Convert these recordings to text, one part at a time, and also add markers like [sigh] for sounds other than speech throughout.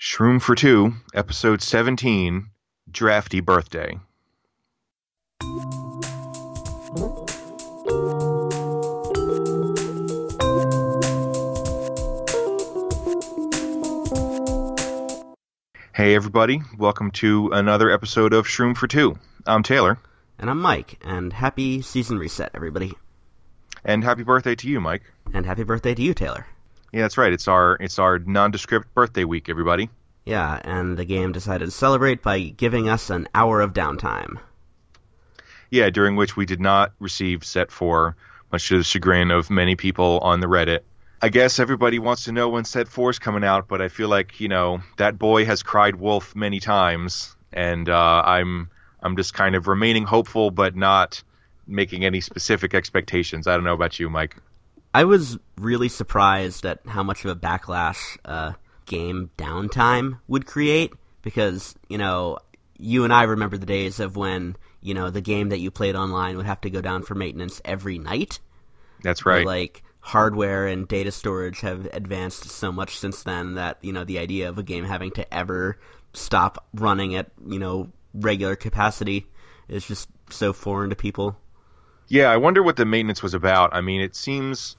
Shroom for Two, Episode 17 Drafty Birthday. Hey, everybody. Welcome to another episode of Shroom for Two. I'm Taylor. And I'm Mike, and happy season reset, everybody. And happy birthday to you, Mike. And happy birthday to you, Taylor. Yeah, that's right. It's our it's our nondescript birthday week, everybody. Yeah, and the game decided to celebrate by giving us an hour of downtime. Yeah, during which we did not receive set four, much to the chagrin of many people on the Reddit. I guess everybody wants to know when set four is coming out, but I feel like you know that boy has cried wolf many times, and uh, I'm I'm just kind of remaining hopeful, but not making any specific expectations. I don't know about you, Mike. I was really surprised at how much of a backlash uh, game downtime would create because you know you and I remember the days of when you know the game that you played online would have to go down for maintenance every night. That's right. like hardware and data storage have advanced so much since then that you know the idea of a game having to ever stop running at you know regular capacity is just so foreign to people. Yeah, I wonder what the maintenance was about. I mean, it seems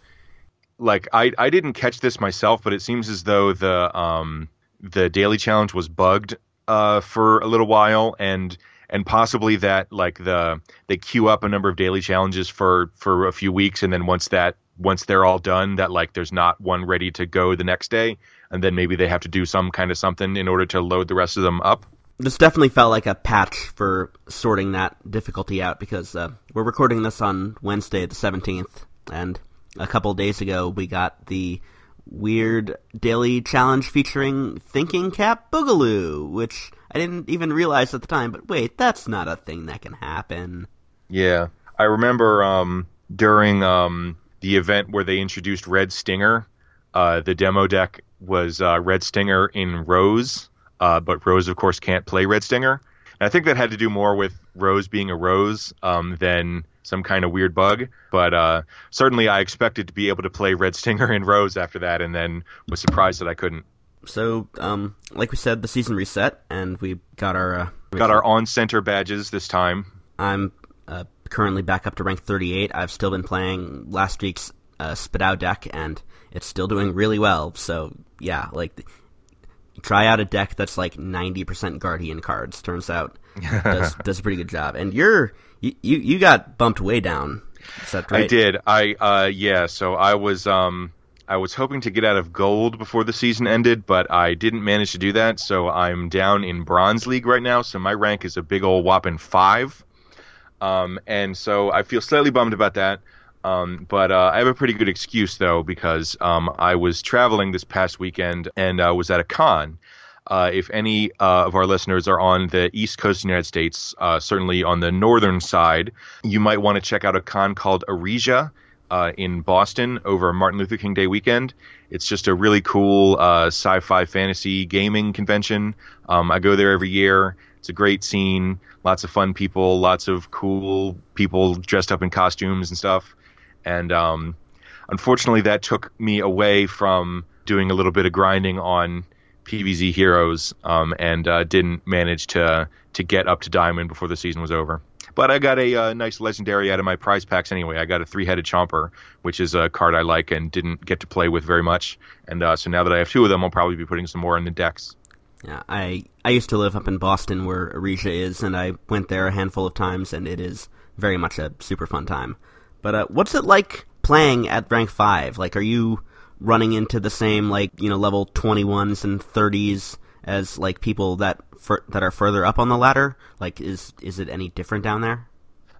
like I I didn't catch this myself, but it seems as though the um the daily challenge was bugged uh for a little while and and possibly that like the they queue up a number of daily challenges for for a few weeks and then once that once they're all done that like there's not one ready to go the next day and then maybe they have to do some kind of something in order to load the rest of them up. This definitely felt like a patch for sorting that difficulty out because uh, we're recording this on Wednesday the 17th and a couple days ago we got the weird daily challenge featuring thinking cap boogaloo which I didn't even realize at the time but wait that's not a thing that can happen yeah I remember um during um the event where they introduced Red Stinger. Uh, the demo deck was uh, Red Stinger in Rose, uh, but Rose, of course, can't play Red Stinger. And I think that had to do more with Rose being a Rose um, than some kind of weird bug. But uh, certainly, I expected to be able to play Red Stinger in Rose after that, and then was surprised that I couldn't. So, um, like we said, the season reset, and we got our uh, got our on center badges this time. I'm uh, currently back up to rank 38. I've still been playing last week's uh, deck, and it's still doing really well. So yeah, like try out a deck that's like 90% Guardian cards. Turns out [laughs] does does a pretty good job. And you're you you, you got bumped way down. Is that right? I did. I uh yeah. So I was um. I was hoping to get out of gold before the season ended, but I didn't manage to do that. So I'm down in bronze league right now. So my rank is a big old whopping five. Um, and so I feel slightly bummed about that. Um, but uh, I have a pretty good excuse though because um, I was traveling this past weekend and uh, was at a con. Uh, if any uh, of our listeners are on the East Coast of the United States, uh, certainly on the northern side, you might want to check out a con called Arisia uh, in Boston over Martin Luther King Day weekend. It's just a really cool sci-fi fantasy gaming convention. Um, I go there every year. It's a great scene, lots of fun people, lots of cool people dressed up in costumes and stuff. And um, unfortunately, that took me away from doing a little bit of grinding on PVZ Heroes, um, and uh, didn't manage to to get up to diamond before the season was over. But I got a uh, nice legendary out of my prize packs anyway. I got a three-headed chomper, which is a card I like and didn't get to play with very much. And uh, so now that I have two of them, I'll probably be putting some more in the decks. Yeah, I I used to live up in Boston where Arisia is, and I went there a handful of times, and it is very much a super fun time. But uh, what's it like playing at rank five? Like, are you running into the same like you know level twenty ones and thirties as like people that for, that are further up on the ladder? Like, is is it any different down there?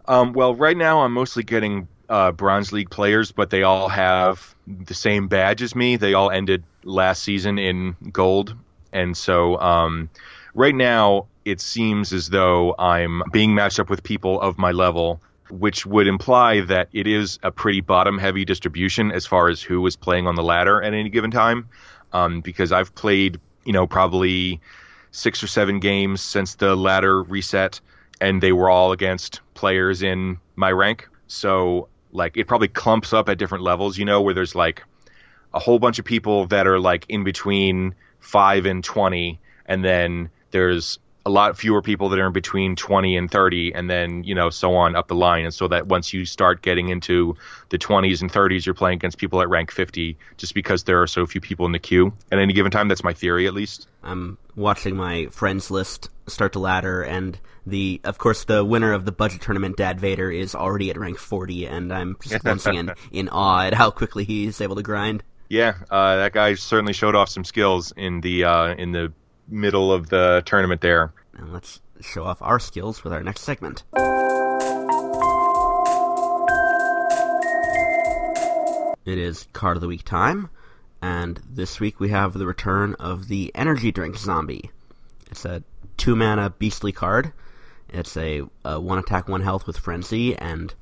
Um, well, right now I'm mostly getting uh, bronze league players, but they all have the same badge as me. They all ended last season in gold and so um, right now, it seems as though I'm being matched up with people of my level, which would imply that it is a pretty bottom heavy distribution as far as who is playing on the ladder at any given time. Um, because I've played, you know, probably six or seven games since the ladder reset, and they were all against players in my rank. So, like, it probably clumps up at different levels, you know, where there's like a whole bunch of people that are like in between five and twenty, and then there's a lot fewer people that are in between 20 and 30 and then you know so on up the line. And so that once you start getting into the 20s and 30s you're playing against people at rank 50 just because there are so few people in the queue at any given time. That's my theory at least. I'm watching my friends list start to ladder and the of course the winner of the budget tournament dad vader is already at rank 40 and i'm just [laughs] once again in awe at how quickly he's able to grind. Yeah, uh, that guy certainly showed off some skills in the uh, in the middle of the tournament there. And let's show off our skills with our next segment. It is card of the week time, and this week we have the return of the energy drink zombie. It's a two mana beastly card. It's a, a one attack, one health with frenzy, and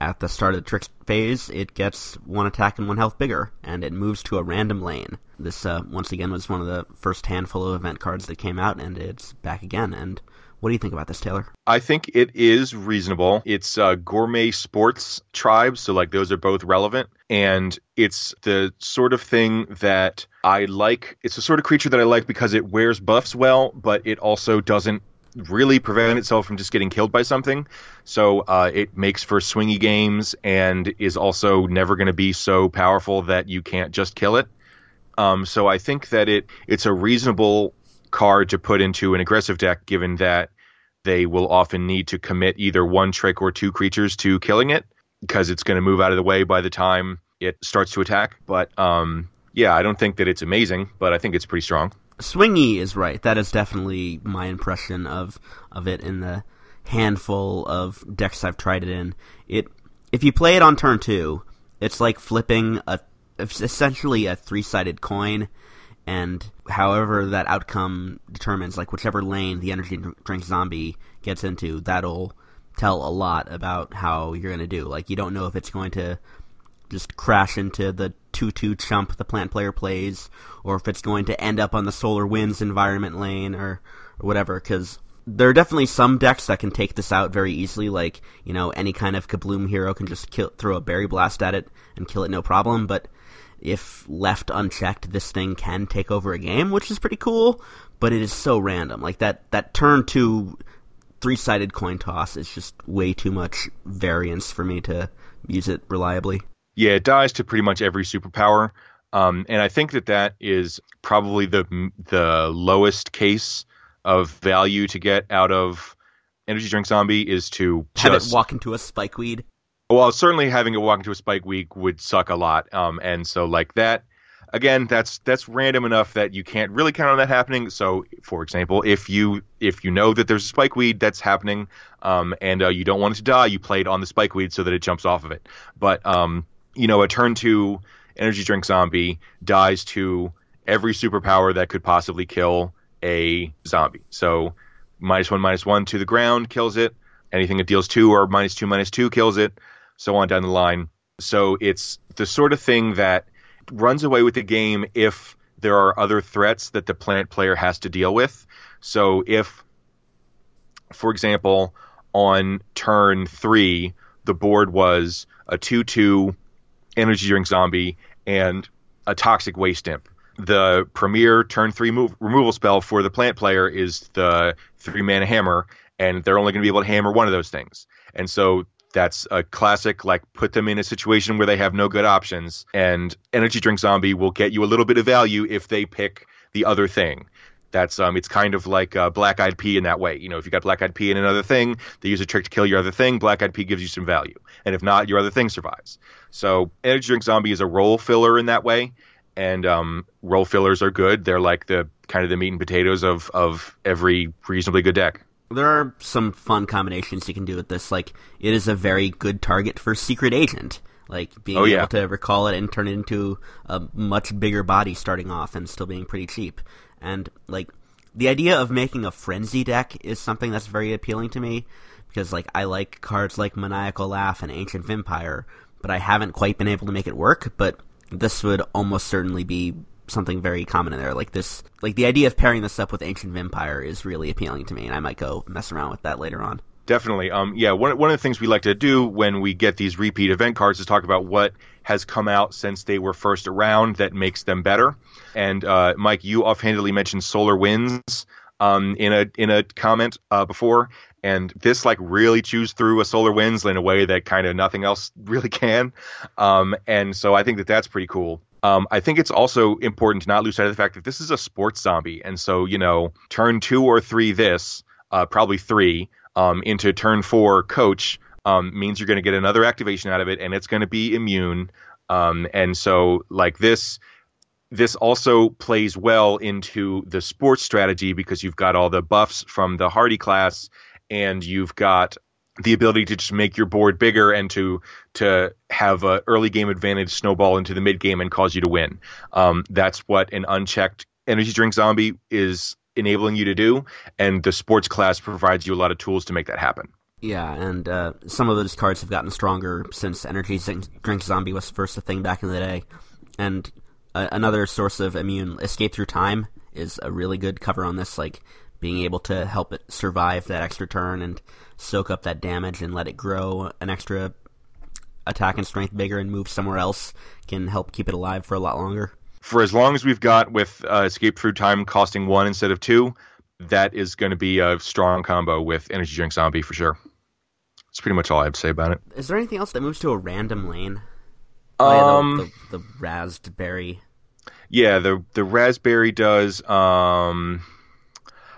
at the start of the trick phase, it gets one attack and one health bigger, and it moves to a random lane. This, uh, once again, was one of the first handful of event cards that came out, and it's back again. And what do you think about this, Taylor? I think it is reasonable. It's uh, gourmet sports tribes, so like those are both relevant, and it's the sort of thing that I like. It's the sort of creature that I like because it wears buffs well, but it also doesn't really prevent itself from just getting killed by something. So uh, it makes for swingy games and is also never going to be so powerful that you can't just kill it. Um, so I think that it it's a reasonable card to put into an aggressive deck, given that they will often need to commit either one trick or two creatures to killing it, because it's going to move out of the way by the time it starts to attack. But um, yeah, I don't think that it's amazing, but I think it's pretty strong. Swingy is right. That is definitely my impression of of it in the handful of decks I've tried it in. It if you play it on turn two, it's like flipping a essentially a three sided coin, and however that outcome determines, like whichever lane the energy drink zombie gets into, that'll tell a lot about how you're going to do. Like you don't know if it's going to just crash into the 2-2 chump the plant player plays, or if it's going to end up on the Solar Winds environment lane, or, or whatever, because there are definitely some decks that can take this out very easily, like, you know, any kind of Kabloom hero can just kill, throw a Berry Blast at it and kill it no problem, but if left unchecked, this thing can take over a game, which is pretty cool, but it is so random. Like, that, that turn two three-sided coin toss is just way too much variance for me to use it reliably. Yeah, it dies to pretty much every superpower, um, and I think that that is probably the the lowest case of value to get out of Energy Drink Zombie is to have just, it walk into a spike weed. Well, certainly having it walk into a spike weed would suck a lot, um, and so like that. Again, that's that's random enough that you can't really count on that happening. So, for example, if you if you know that there's a spike weed that's happening, um, and uh, you don't want it to die, you play it on the spike weed so that it jumps off of it. But um, you know, a turn two energy drink zombie dies to every superpower that could possibly kill a zombie. So minus one, minus one to the ground kills it. Anything that deals two or minus two, minus two kills it. So on down the line. So it's the sort of thing that runs away with the game if there are other threats that the planet player has to deal with. So if, for example, on turn three, the board was a 2 2 energy drink zombie, and a toxic waste imp. The premier turn three move, removal spell for the plant player is the three mana hammer, and they're only going to be able to hammer one of those things. And so that's a classic, like put them in a situation where they have no good options, and energy drink zombie will get you a little bit of value if they pick the other thing. That's um, it's kind of like uh, Black Eyed Pea in that way. You know, if you got Black Eyed Pea in another thing, they use a trick to kill your other thing. Black Eyed Pea gives you some value, and if not, your other thing survives. So Energy Drink Zombie is a role filler in that way, and um, role fillers are good. They're like the kind of the meat and potatoes of of every reasonably good deck. There are some fun combinations you can do with this. Like it is a very good target for Secret Agent. Like being oh, yeah. able to recall it and turn it into a much bigger body starting off and still being pretty cheap. And like the idea of making a frenzy deck is something that's very appealing to me because like I like cards like Maniacal Laugh and Ancient Vampire, but I haven't quite been able to make it work. But this would almost certainly be something very common in there. Like this, like the idea of pairing this up with Ancient Vampire is really appealing to me, and I might go mess around with that later on. Definitely. Um, yeah, one, one of the things we like to do when we get these repeat event cards is talk about what has come out since they were first around that makes them better. And uh, Mike, you offhandedly mentioned Solar Winds um, in a in a comment uh, before, and this like really chews through a Solar Winds in a way that kind of nothing else [laughs] really can. Um, and so I think that that's pretty cool. Um, I think it's also important to not lose sight of the fact that this is a sports zombie, and so you know, turn two or three this, uh, probably three, um, into turn four coach um, means you're going to get another activation out of it, and it's going to be immune. Um, and so like this, this also plays well into the sports strategy because you've got all the buffs from the Hardy class, and you've got the ability to just make your board bigger and to to have an early game advantage snowball into the mid game and cause you to win. Um, that's what an unchecked energy drink zombie is enabling you to do, and the sports class provides you a lot of tools to make that happen. Yeah, and uh, some of those cards have gotten stronger since Energy Drink Zombie was first a thing back in the day. And uh, another source of immune, Escape Through Time, is a really good cover on this. Like being able to help it survive that extra turn and soak up that damage and let it grow an extra attack and strength bigger and move somewhere else can help keep it alive for a lot longer. For as long as we've got with uh, Escape Through Time costing one instead of two, that is going to be a strong combo with Energy Drink Zombie for sure. That's pretty much all I have to say about it. Is there anything else that moves to a random lane? Um, oh, yeah, the, the, the raspberry. Yeah, the the raspberry does. Um,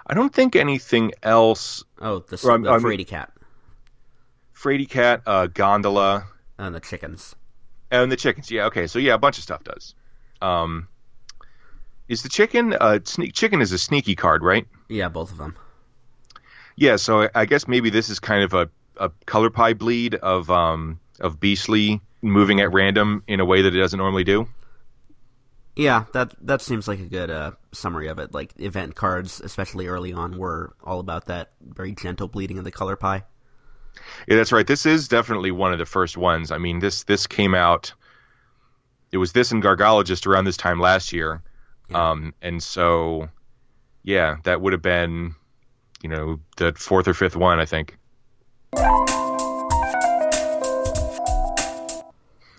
I don't think anything else. Oh, the, or, the Fraidy Cat. Fraidy Cat, uh, gondola, and the chickens. And the chickens, yeah, okay, so yeah, a bunch of stuff does. Um, is the chicken? Uh, sneak chicken is a sneaky card, right? Yeah, both of them. Yeah, so I guess maybe this is kind of a, a color pie bleed of um of Beastly moving at random in a way that it doesn't normally do. Yeah, that that seems like a good uh, summary of it. Like event cards, especially early on, were all about that very gentle bleeding of the color pie. Yeah, that's right. This is definitely one of the first ones. I mean, this this came out. It was this and Gargologist around this time last year, yeah. um, and so yeah, that would have been, you know, the fourth or fifth one, I think.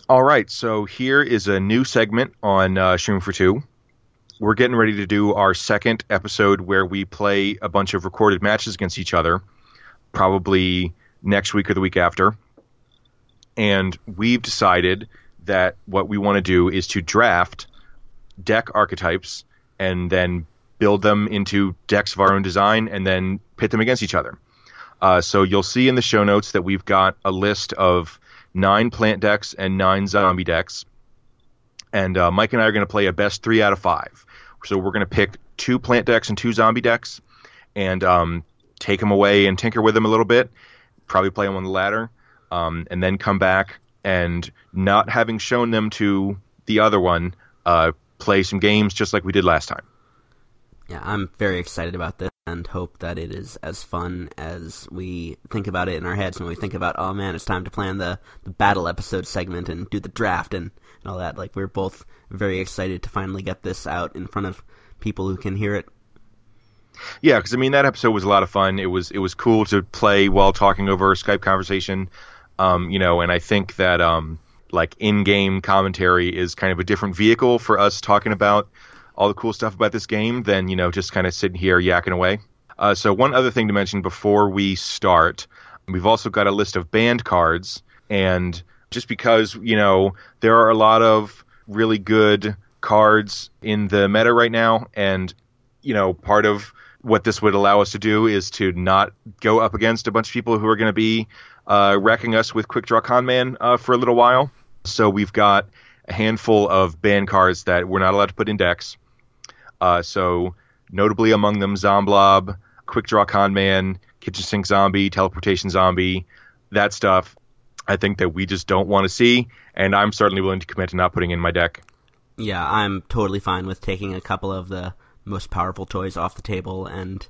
All right, so here is a new segment on uh, Shroom for Two. We're getting ready to do our second episode where we play a bunch of recorded matches against each other, probably next week or the week after. And we've decided that what we want to do is to draft deck archetypes and then build them into decks of our own design and then pit them against each other. Uh, so you'll see in the show notes that we've got a list of nine plant decks and nine zombie decks. And uh, Mike and I are going to play a best three out of five. So we're going to pick two plant decks and two zombie decks, and um, take them away and tinker with them a little bit. Probably play them on the ladder, um, and then come back and not having shown them to the other one, uh, play some games just like we did last time. Yeah, I'm very excited about this and hope that it is as fun as we think about it in our heads when we think about, oh man, it's time to plan the, the battle episode segment and do the draft and, and all that. Like, we're both very excited to finally get this out in front of people who can hear it. Yeah, because I mean that episode was a lot of fun. It was it was cool to play while talking over a Skype conversation, um, you know, and I think that um, like in-game commentary is kind of a different vehicle for us talking about all the cool stuff about this game than you know just kind of sitting here yakking away. Uh, so one other thing to mention before we start, we've also got a list of banned cards, and just because you know there are a lot of really good cards in the meta right now, and you know part of what this would allow us to do is to not go up against a bunch of people who are going to be uh, wrecking us with Quick Draw Conman uh, for a little while. So we've got a handful of banned cards that we're not allowed to put in decks. Uh, so notably among them Zomblob, Quick Draw Con Man, Kitchen Sink Zombie, Teleportation Zombie, that stuff. I think that we just don't want to see, and I'm certainly willing to commit to not putting in my deck. Yeah, I'm totally fine with taking a couple of the most powerful toys off the table, and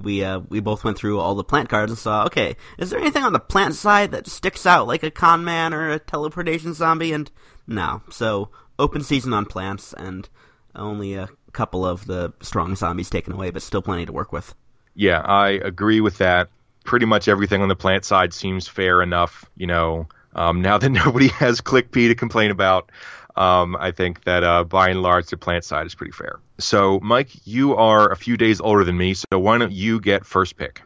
we uh, we both went through all the plant cards and saw, okay, is there anything on the plant side that sticks out like a con man or a teleportation zombie? And no, so open season on plants, and only a couple of the strong zombies taken away, but still plenty to work with. Yeah, I agree with that. pretty much everything on the plant side seems fair enough. You know, um, now [laughs] that nobody has click P to complain about, um, I think that uh, by and large the plant side is pretty fair. So, Mike, you are a few days older than me, so why don't you get first pick?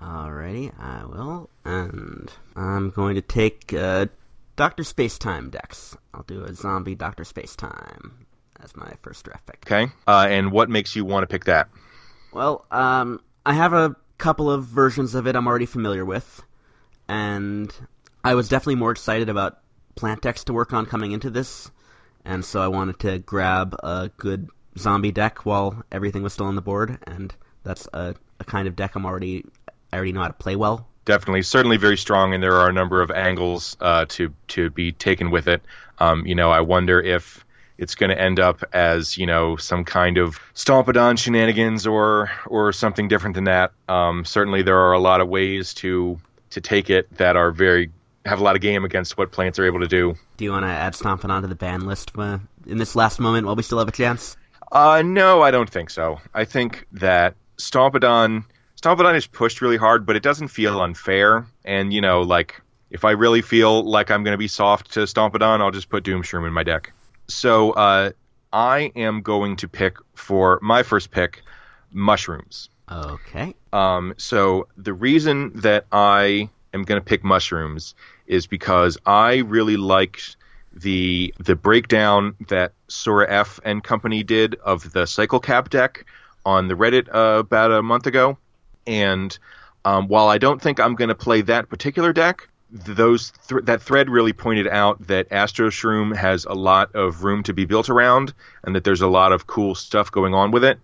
Alrighty, I will. And I'm going to take uh, Dr. Spacetime Dex. I'll do a zombie Dr. Spacetime as my first draft pick. Okay. Uh, and what makes you want to pick that? Well, um, I have a couple of versions of it I'm already familiar with, and I was definitely more excited about Plant Dex to work on coming into this, and so I wanted to grab a good zombie deck while everything was still on the board, and that's a, a kind of deck I'm already I already know how to play well. Definitely, certainly very strong, and there are a number of angles uh, to to be taken with it. Um, you know, I wonder if it's going to end up as you know some kind of Stompadon shenanigans or or something different than that. Um, certainly, there are a lot of ways to to take it that are very have a lot of game against what plants are able to do. Do you want to add Stompadon to the ban list uh, in this last moment while we still have a chance? Uh, no, I don't think so. I think that Stompadon Stompadon is pushed really hard, but it doesn't feel unfair. And you know, like if I really feel like I'm going to be soft to Stompadon, I'll just put Doomshroom in my deck. So uh, I am going to pick for my first pick mushrooms. Okay. Um, so the reason that I am going to pick mushrooms is because I really liked the the breakdown that Sora F and company did of the Cycle Cap deck on the Reddit uh, about a month ago. And um, while I don't think I'm going to play that particular deck, those th- that thread really pointed out that Astro Shroom has a lot of room to be built around, and that there's a lot of cool stuff going on with it.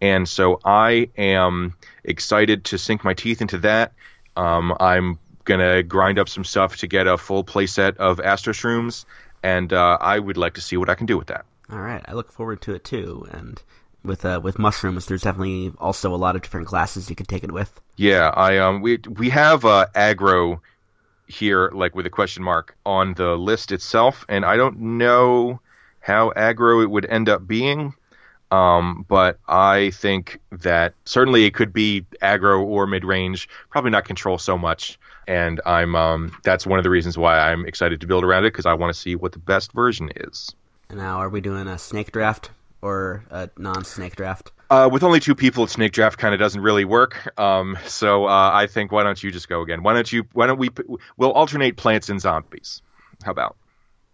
And so I am excited to sink my teeth into that. Um, I'm gonna grind up some stuff to get a full playset of Astro Shrooms, and uh, I would like to see what I can do with that. All right, I look forward to it too. And with uh, with mushrooms, there's definitely also a lot of different classes you could take it with. Yeah, I um we we have uh, aggro here like with a question mark on the list itself, and I don't know how aggro it would end up being. Um, but I think that certainly it could be aggro or mid range, probably not control so much. And I'm um, that's one of the reasons why I'm excited to build around it because I want to see what the best version is. Now, are we doing a snake draft or a non-snake draft? Uh, with only two people, snake draft kind of doesn't really work. Um, so uh, I think why don't you just go again? Why don't you? Why don't we? We'll alternate plants and zombies. How about?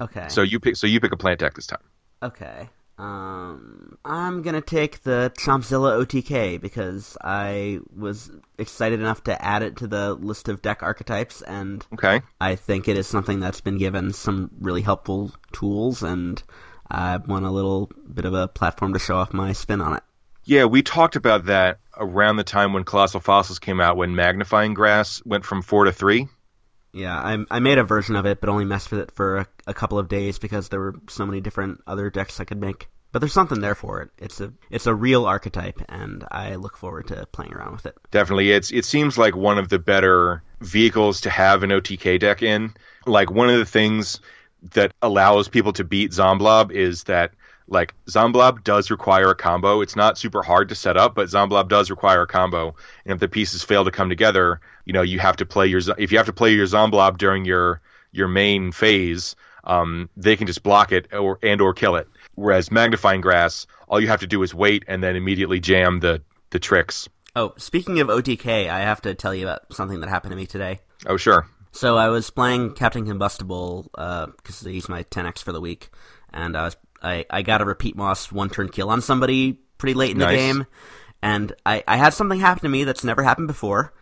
Okay. So you pick. So you pick a plant deck this time. Okay. Um, I'm gonna take the Chompzilla OTK because I was excited enough to add it to the list of deck archetypes, and Okay. I think it is something that's been given some really helpful tools, and I want a little bit of a platform to show off my spin on it. Yeah, we talked about that around the time when Colossal Fossils came out, when Magnifying Grass went from four to three. Yeah, I, I made a version of it, but only messed with it for a, a couple of days because there were so many different other decks I could make. But there's something there for it. It's a it's a real archetype, and I look forward to playing around with it. Definitely, it's it seems like one of the better vehicles to have an OTK deck in. Like one of the things that allows people to beat Zomblob is that like Zomblob does require a combo. It's not super hard to set up, but Zomblob does require a combo. And if the pieces fail to come together, you know you have to play your if you have to play your Zomblob during your your main phase, um, they can just block it or and or kill it. Whereas Magnifying Grass, all you have to do is wait and then immediately jam the the tricks. Oh, speaking of OTK, I have to tell you about something that happened to me today. Oh sure. So I was playing Captain Combustible uh, because he's my 10x for the week, and I was I, I got a repeat moss one turn kill on somebody pretty late in the game, and I, I had something happen to me that's never happened before,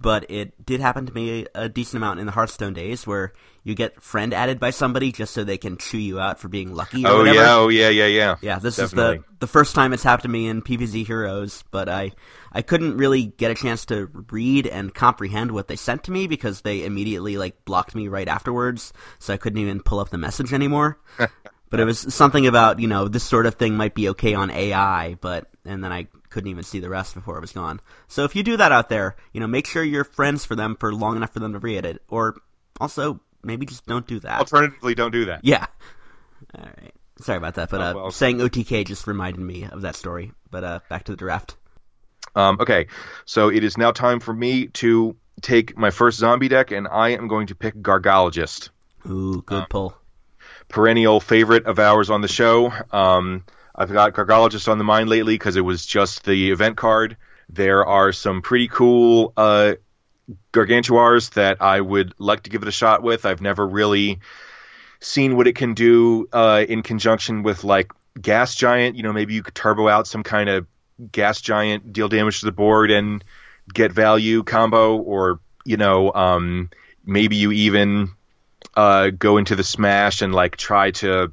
but it did happen to me a decent amount in the Hearthstone days where you get friend added by somebody just so they can chew you out for being lucky. Or Oh whatever. yeah, oh yeah, yeah, yeah. Yeah, this Definitely. is the the first time it's happened to me in PvZ Heroes, but I I couldn't really get a chance to read and comprehend what they sent to me because they immediately like blocked me right afterwards, so I couldn't even pull up the message anymore. [laughs] but it was something about, you know, this sort of thing might be okay on AI, but and then I couldn't even see the rest before it was gone. So if you do that out there, you know, make sure you're friends for them for long enough for them to read it or also maybe just don't do that. Alternatively, don't do that. Yeah. All right. Sorry about that, but Oh, uh, well. saying OTK just reminded me of that story. But uh, back to the draft. Um, okay, so it is now time for me to take my first zombie deck, and I am going to pick Gargologist. Ooh, good um, pull. Perennial favorite of ours on the show. Um, I've got Gargologist on the mind lately because it was just the event card. There are some pretty cool uh, Gargantuars that I would like to give it a shot with. I've never really seen what it can do uh, in conjunction with like Gas Giant. You know, maybe you could turbo out some kind of Gas Giant, deal damage to the board, and get value combo, or you know, um, maybe you even uh, go into the Smash and like try to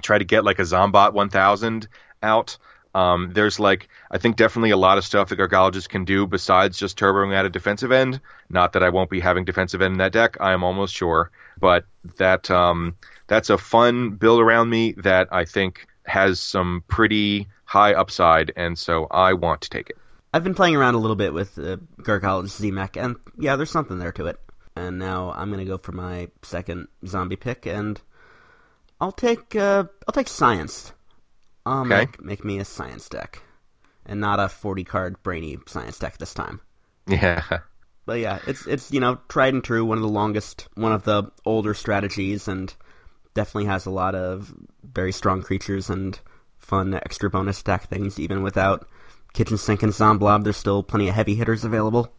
try to get like a Zombot 1000 out. Um, there's like I think definitely a lot of stuff that Gargologist can do besides just turboing at a defensive end. Not that I won't be having defensive end in that deck. I am almost sure, but that um, that's a fun build around me that I think has some pretty high upside, and so I want to take it. I've been playing around a little bit with uh, Gargologist ZMech, and yeah, there's something there to it. And now I'm gonna go for my second zombie pick, and I'll take uh, I'll take Science. I'll okay. make, make me a science deck, and not a forty card brainy science deck this time. Yeah. But yeah, it's it's you know tried and true, one of the longest, one of the older strategies, and definitely has a lot of very strong creatures and fun extra bonus stack things. Even without Kitchen Sink and Zomblob, there's still plenty of heavy hitters available.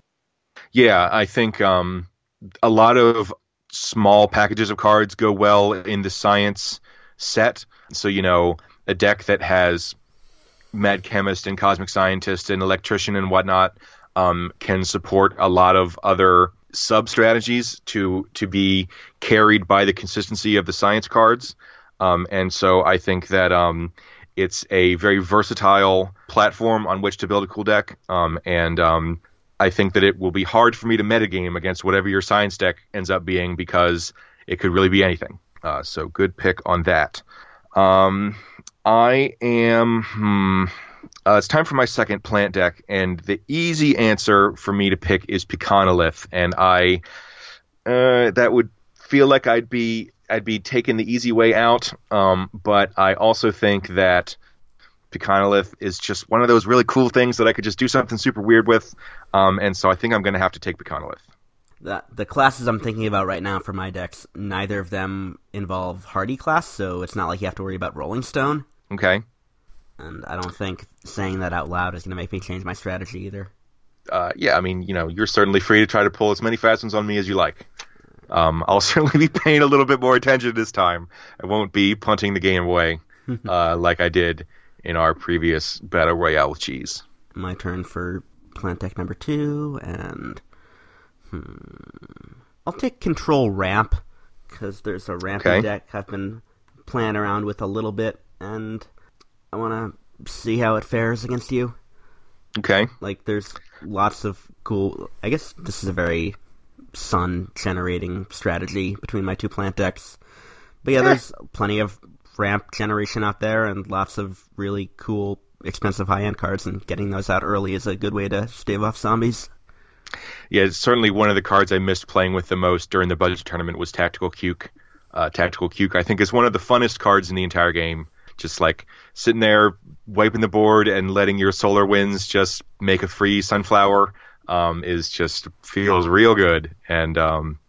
Yeah, I think um, a lot of small packages of cards go well in the science set. So you know, a deck that has Mad Chemist and Cosmic Scientist and Electrician and whatnot um, can support a lot of other sub strategies to to be carried by the consistency of the science cards. Um, and so I think that um, it's a very versatile platform on which to build a cool deck. Um, and um, I think that it will be hard for me to metagame against whatever your science deck ends up being because it could really be anything. Uh, so good pick on that. Um, I am. Hmm, uh, it's time for my second plant deck, and the easy answer for me to pick is Pecanolith, and I uh, that would feel like I'd be I'd be taking the easy way out, um, but I also think that Pecanolith is just one of those really cool things that I could just do something super weird with, um, and so I think I'm going to have to take Pecanolith. The, the classes I'm thinking about right now for my decks, neither of them involve Hardy class, so it's not like you have to worry about Rolling Stone. Okay. And I don't think saying that out loud is going to make me change my strategy either. Uh, yeah, I mean, you know, you're certainly free to try to pull as many fast ones on me as you like. Um, I'll [laughs] certainly be paying a little bit more attention this time. I won't be punting the game away [laughs] uh, like I did in our previous battle royale with cheese. My turn for plant deck number two, and hmm, I'll take control ramp because there's a ramp okay. deck I've been playing around with a little bit, and I want to see how it fares against you. Okay. Like, there's lots of cool. I guess this is a very sun generating strategy between my two plant decks. But yeah, there's plenty of ramp generation out there and lots of really cool, expensive high end cards, and getting those out early is a good way to stave off zombies. Yeah, it's certainly one of the cards I missed playing with the most during the budget tournament was Tactical Cuke. Uh, Tactical Cuke, I think, is one of the funnest cards in the entire game just like sitting there wiping the board and letting your solar winds just make a free sunflower um, is just feels real good. And um,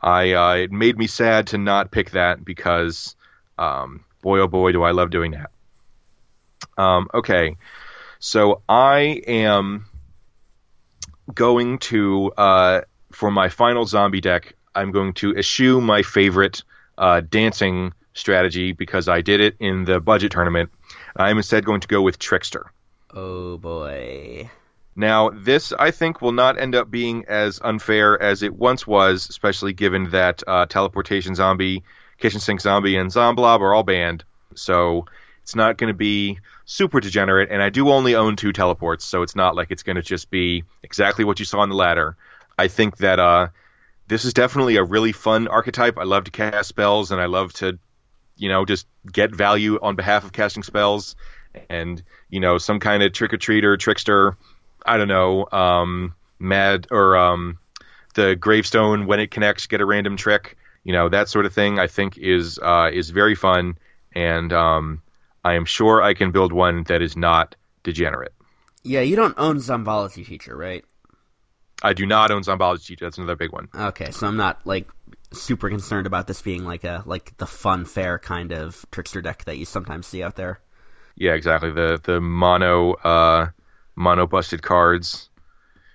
I uh, it made me sad to not pick that because um, boy oh boy do I love doing that. Um, okay, so I am going to uh, for my final zombie deck. I'm going to eschew my favorite uh, dancing strategy because I did it in the budget tournament. I'm instead going to go with Trickster. Oh boy. Now, this I think will not end up being as unfair as it once was, especially given that uh, Teleportation Zombie, Kitchen Sink Zombie, and Zomblob are all banned. So it's not going to be super degenerate, and I do only own two teleports, so it's not like it's going to just be exactly what you saw on the ladder. I think that uh, this is definitely a really fun archetype. I love to cast spells, and I love to you know, just get value on behalf of casting spells and, you know, some kind of trick or treater, trickster, I don't know, um, mad or um, the gravestone when it connects, get a random trick, you know, that sort of thing I think is uh, is very fun and um, I am sure I can build one that is not degenerate. Yeah, you don't own Zombology Teacher, right? I do not own Zombology. Teacher, that's another big one. Okay, so I'm not like super concerned about this being like a like the fun fair kind of trickster deck that you sometimes see out there. Yeah, exactly. The the mono uh mono busted cards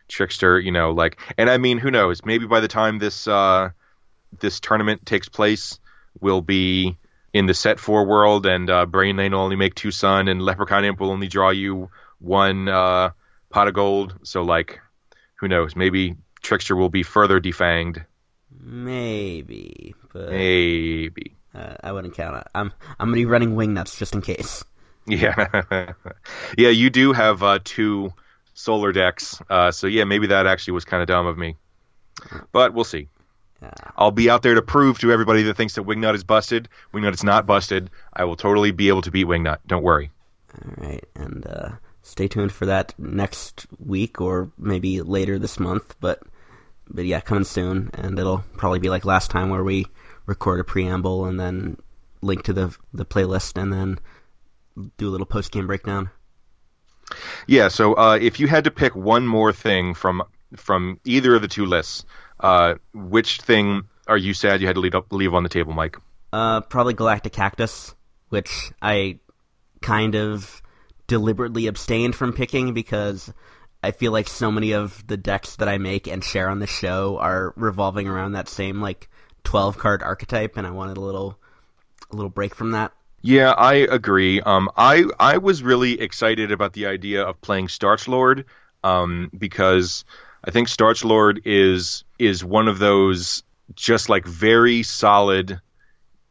trickster, you know, like and I mean, who knows? Maybe by the time this uh this tournament takes place, we'll be in the set four world and uh Brain Lane will only make two sun and Leprechaun Imp will only draw you one uh pot of gold. So like who knows? Maybe Trickster will be further defanged. Maybe, but Maybe. uh, I wouldn't count it. I'm I'm gonna be running wing nuts just in case. [laughs] Yeah, yeah. You do have uh, two solar decks, uh, so yeah, maybe that actually was kind of dumb of me. But we'll see. Yeah. I'll be out there to prove to everybody that thinks that Wingnut is busted. Wingnut is not busted. I will totally be able to beat Wingnut. Don't worry. All right, and uh, stay tuned for that next week or maybe later this month. But but yeah, coming soon, and it'll probably be like last time where we record a preamble and then link to the the playlist and then do a little post game breakdown. Yeah. So uh, if you had to pick one more thing from from either of the two lists, uh, which thing are you sad you had to leave, up, leave on the table, Mike? Uh, probably Galactic Cactus, which I kind of deliberately abstained from picking because I feel like so many of the decks that I make and share on the show are revolving around that same like twelve card archetype, and I wanted a little a little break from that. Yeah, I agree. Um, I I was really excited about the idea of playing Starch Lord, um, because I think Starch Lord is is one of those just like very solid,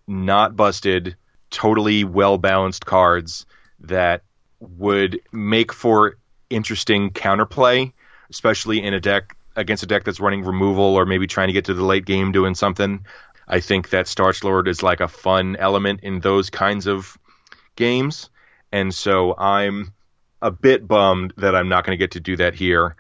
not busted, totally well balanced cards that would make for interesting counterplay, especially in a deck against a deck that's running removal or maybe trying to get to the late game doing something. I think that Starch Lord is like a fun element in those kinds of games, and so I'm a bit bummed that I'm not going to get to do that here.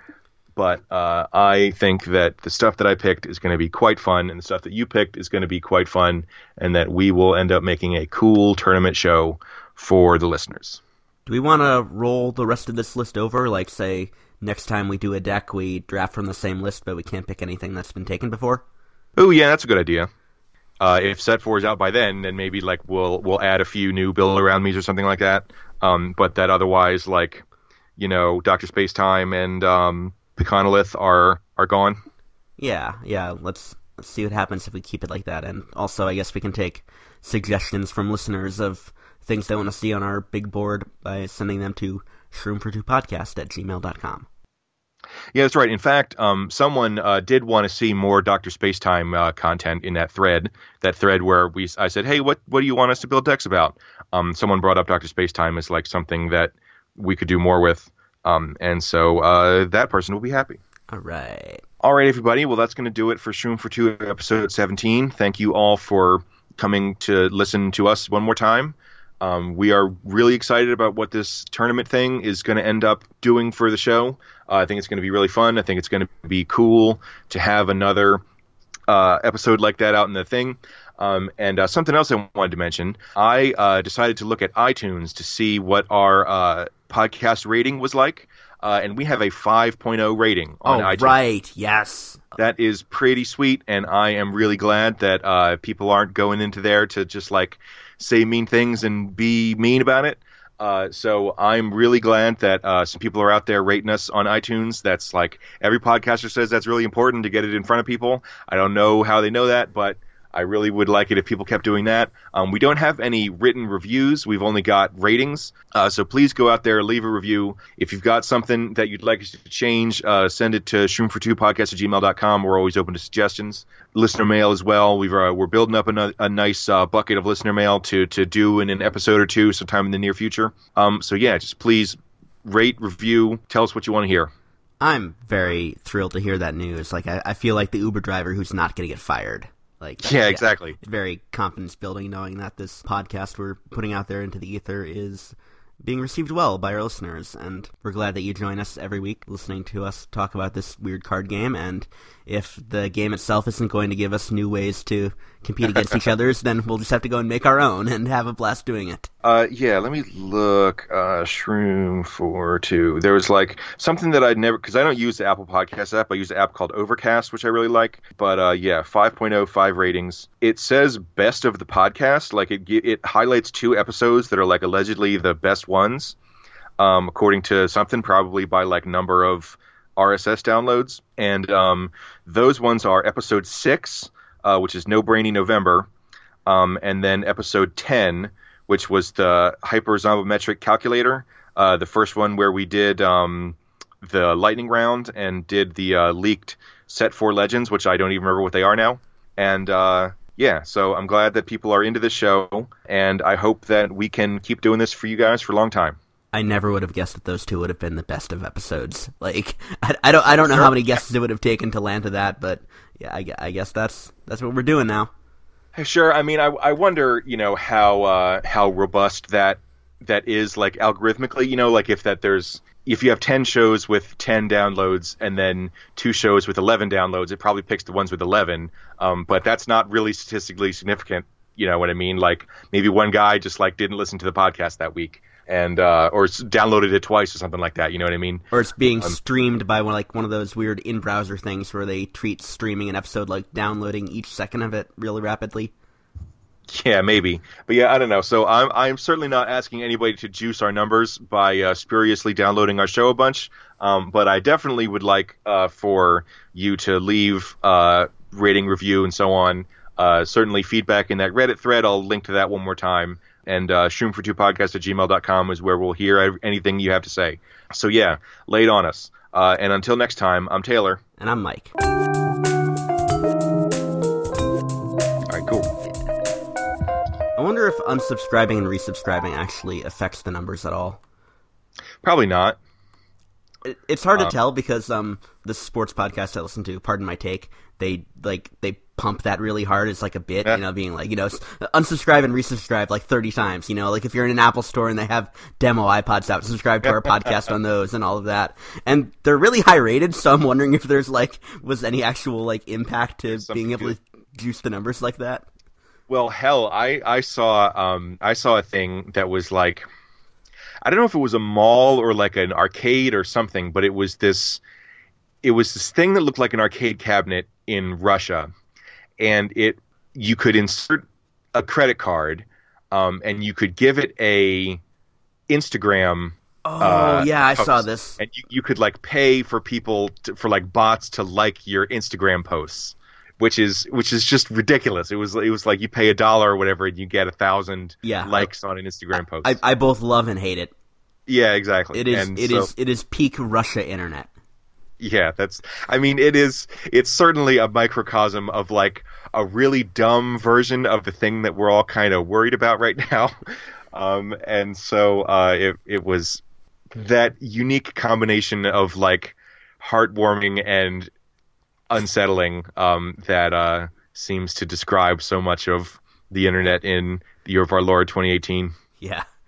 But uh, I think that the stuff that I picked is going to be quite fun, and the stuff that you picked is going to be quite fun, and that we will end up making a cool tournament show for the listeners. Do we want to roll the rest of this list over? Like, say, next time we do a deck, we draft from the same list, but we can't pick anything that's been taken before? Oh yeah, that's a good idea. Uh, if set four is out by then, then maybe like we'll we'll add a few new build around me's or something like that. Um, but that otherwise, like you know, Doctor Space Time and um, Pecanolith are are gone. Yeah, yeah. Let's, see what happens if we keep it like that. And also, I guess we can take suggestions from listeners of things they want to see on our big board by sending them to shroomfortwopodcast at gmail.com. Yeah, that's right. In fact, um, someone uh, did want to see more Doctor Spacetime uh, content in that thread. That thread where we, I said, "Hey, what what do you want us to build decks about?" Um, someone brought up Doctor Spacetime as like something that we could do more with, um, and so uh, that person will be happy. All right. All right, everybody. Well, that's going to do it for Shroom for Two, episode 17. Thank you all for coming to listen to us one more time. Um, we are really excited about what this tournament thing is going to end up doing for the show. Uh, I think it's going to be really fun. I think it's going to be cool to have another uh, episode like that out in the thing. Um, and uh, something else I wanted to mention I uh, decided to look at iTunes to see what our uh, podcast rating was like. Uh, and we have a 5.0 rating on oh, iTunes. right. Yes. That is pretty sweet, and I am really glad that uh, people aren't going into there to just like say mean things and be mean about it. Uh, so I'm really glad that uh, some people are out there rating us on iTunes. That's like every podcaster says that's really important to get it in front of people. I don't know how they know that, but I really would like it if people kept doing that. Um, we don't have any written reviews. We've only got ratings. Uh, so please go out there, leave a review. If you've got something that you'd like us to change, uh, send it to shroomfortwopodcast at gmail.com. We're always open to suggestions. Listener mail as well. We've, uh, we're building up a, a nice uh, bucket of listener mail to, to do in an episode or two sometime in the near future. Um, so yeah, just please rate, review, tell us what you want to hear. I'm very thrilled to hear that news. Like, I, I feel like the Uber driver who's not going to get fired. Like, Yeah, exactly. Very confidence building knowing that this podcast we're putting out there into the ether is being received well by our listeners. And we're glad that you join us every week listening to us talk about this weird card game. And if the game itself isn't going to give us new ways to compete against each other's, [laughs] then we'll just have to go and make our own and have a blast doing it. Uh, yeah, let me look. Uh, Shroom for two. There was like something that I'd never because I don't use the Apple Podcast app. I use an app called Overcast, which I really like. But uh, yeah, 5.05 ratings. It says best of the podcast. Like it it highlights two episodes that are like allegedly the best ones, um, according to something probably by like number of RSS downloads. And um, those ones are episode six, uh, which is No Brainy November, um, and then episode ten which was the hyperzombometric calculator. Uh, the first one where we did um, the lightning round and did the uh, leaked set four legends, which I don't even remember what they are now. And uh, yeah, so I'm glad that people are into this show, and I hope that we can keep doing this for you guys for a long time. I never would have guessed that those two would have been the best of episodes. [laughs] Like, I, I don't, I don't know how many guesses it would have taken to land to that, but yeah, I, I guess that's that's what we're doing now. Sure. I mean, I, I wonder, you know, how uh, how robust that that is, like algorithmically. You know, like if that there's if you have ten shows with ten downloads and then two shows with eleven downloads, it probably picks the ones with eleven. Um, but that's not really statistically significant. You know what I mean? Like maybe one guy just like didn't listen to the podcast that week and uh, or downloaded it twice or something like that. You know what I mean? Or it's being um, streamed by one like one of those weird in browser things where they treat streaming an episode like downloading each second of it really rapidly. Yeah, maybe, but yeah, I don't know. So I'm I'm certainly not asking anybody to juice our numbers by uh, spuriously downloading our show a bunch. Um, but I definitely would like uh, for you to leave uh, rating, review, and so on. Uh, certainly feedback in that Reddit thread. I'll link to that one more time and uh, shroomfortwopodcast at gmail.com is where we'll hear anything you have to say. So, yeah, lay it on us. Uh, and until next time, I'm Taylor. And I'm Mike. All right, cool. I wonder if unsubscribing and resubscribing actually affects the numbers at all. Probably not. it's hard to uh, tell because um, the sports podcast I listen to, pardon my take, they like they pump that really hard. It's like a bit, yeah. you know, being like, you know, unsubscribe and resubscribe like 30 times, you know, like if you're in an Apple store and they have demo iPods out, subscribe to our [laughs] podcast on those and all of that. And they're really high rated, so I'm wondering if there's like, was any actual like impact to being able good. to juice the numbers like that? Well, hell, I, I saw, um, I saw a thing that was like, I don't know if it was a mall or like an arcade or something, but it was this, it was this thing that looked like an arcade cabinet in Russia and it you could insert a credit card, um, and you could give it a Instagram. Oh uh, yeah, I saw this. And you, you could like pay for people to, for like bots to like your Instagram posts, which is which is just ridiculous. It was it was like you pay a dollar or whatever, and you get a thousand yeah. likes on an Instagram post. I, I both love and hate it. Yeah, exactly. It is and it so, is, it is peak Russia internet. Yeah, that's. I mean, it is. It's certainly a microcosm of like a really dumb version of the thing that we're all kind of worried about right [laughs] now. Um, and so uh, it it was that unique combination of like heartwarming and unsettling um, that uh, seems to describe so much of the internet in the year of our Lord 2018. Yeah.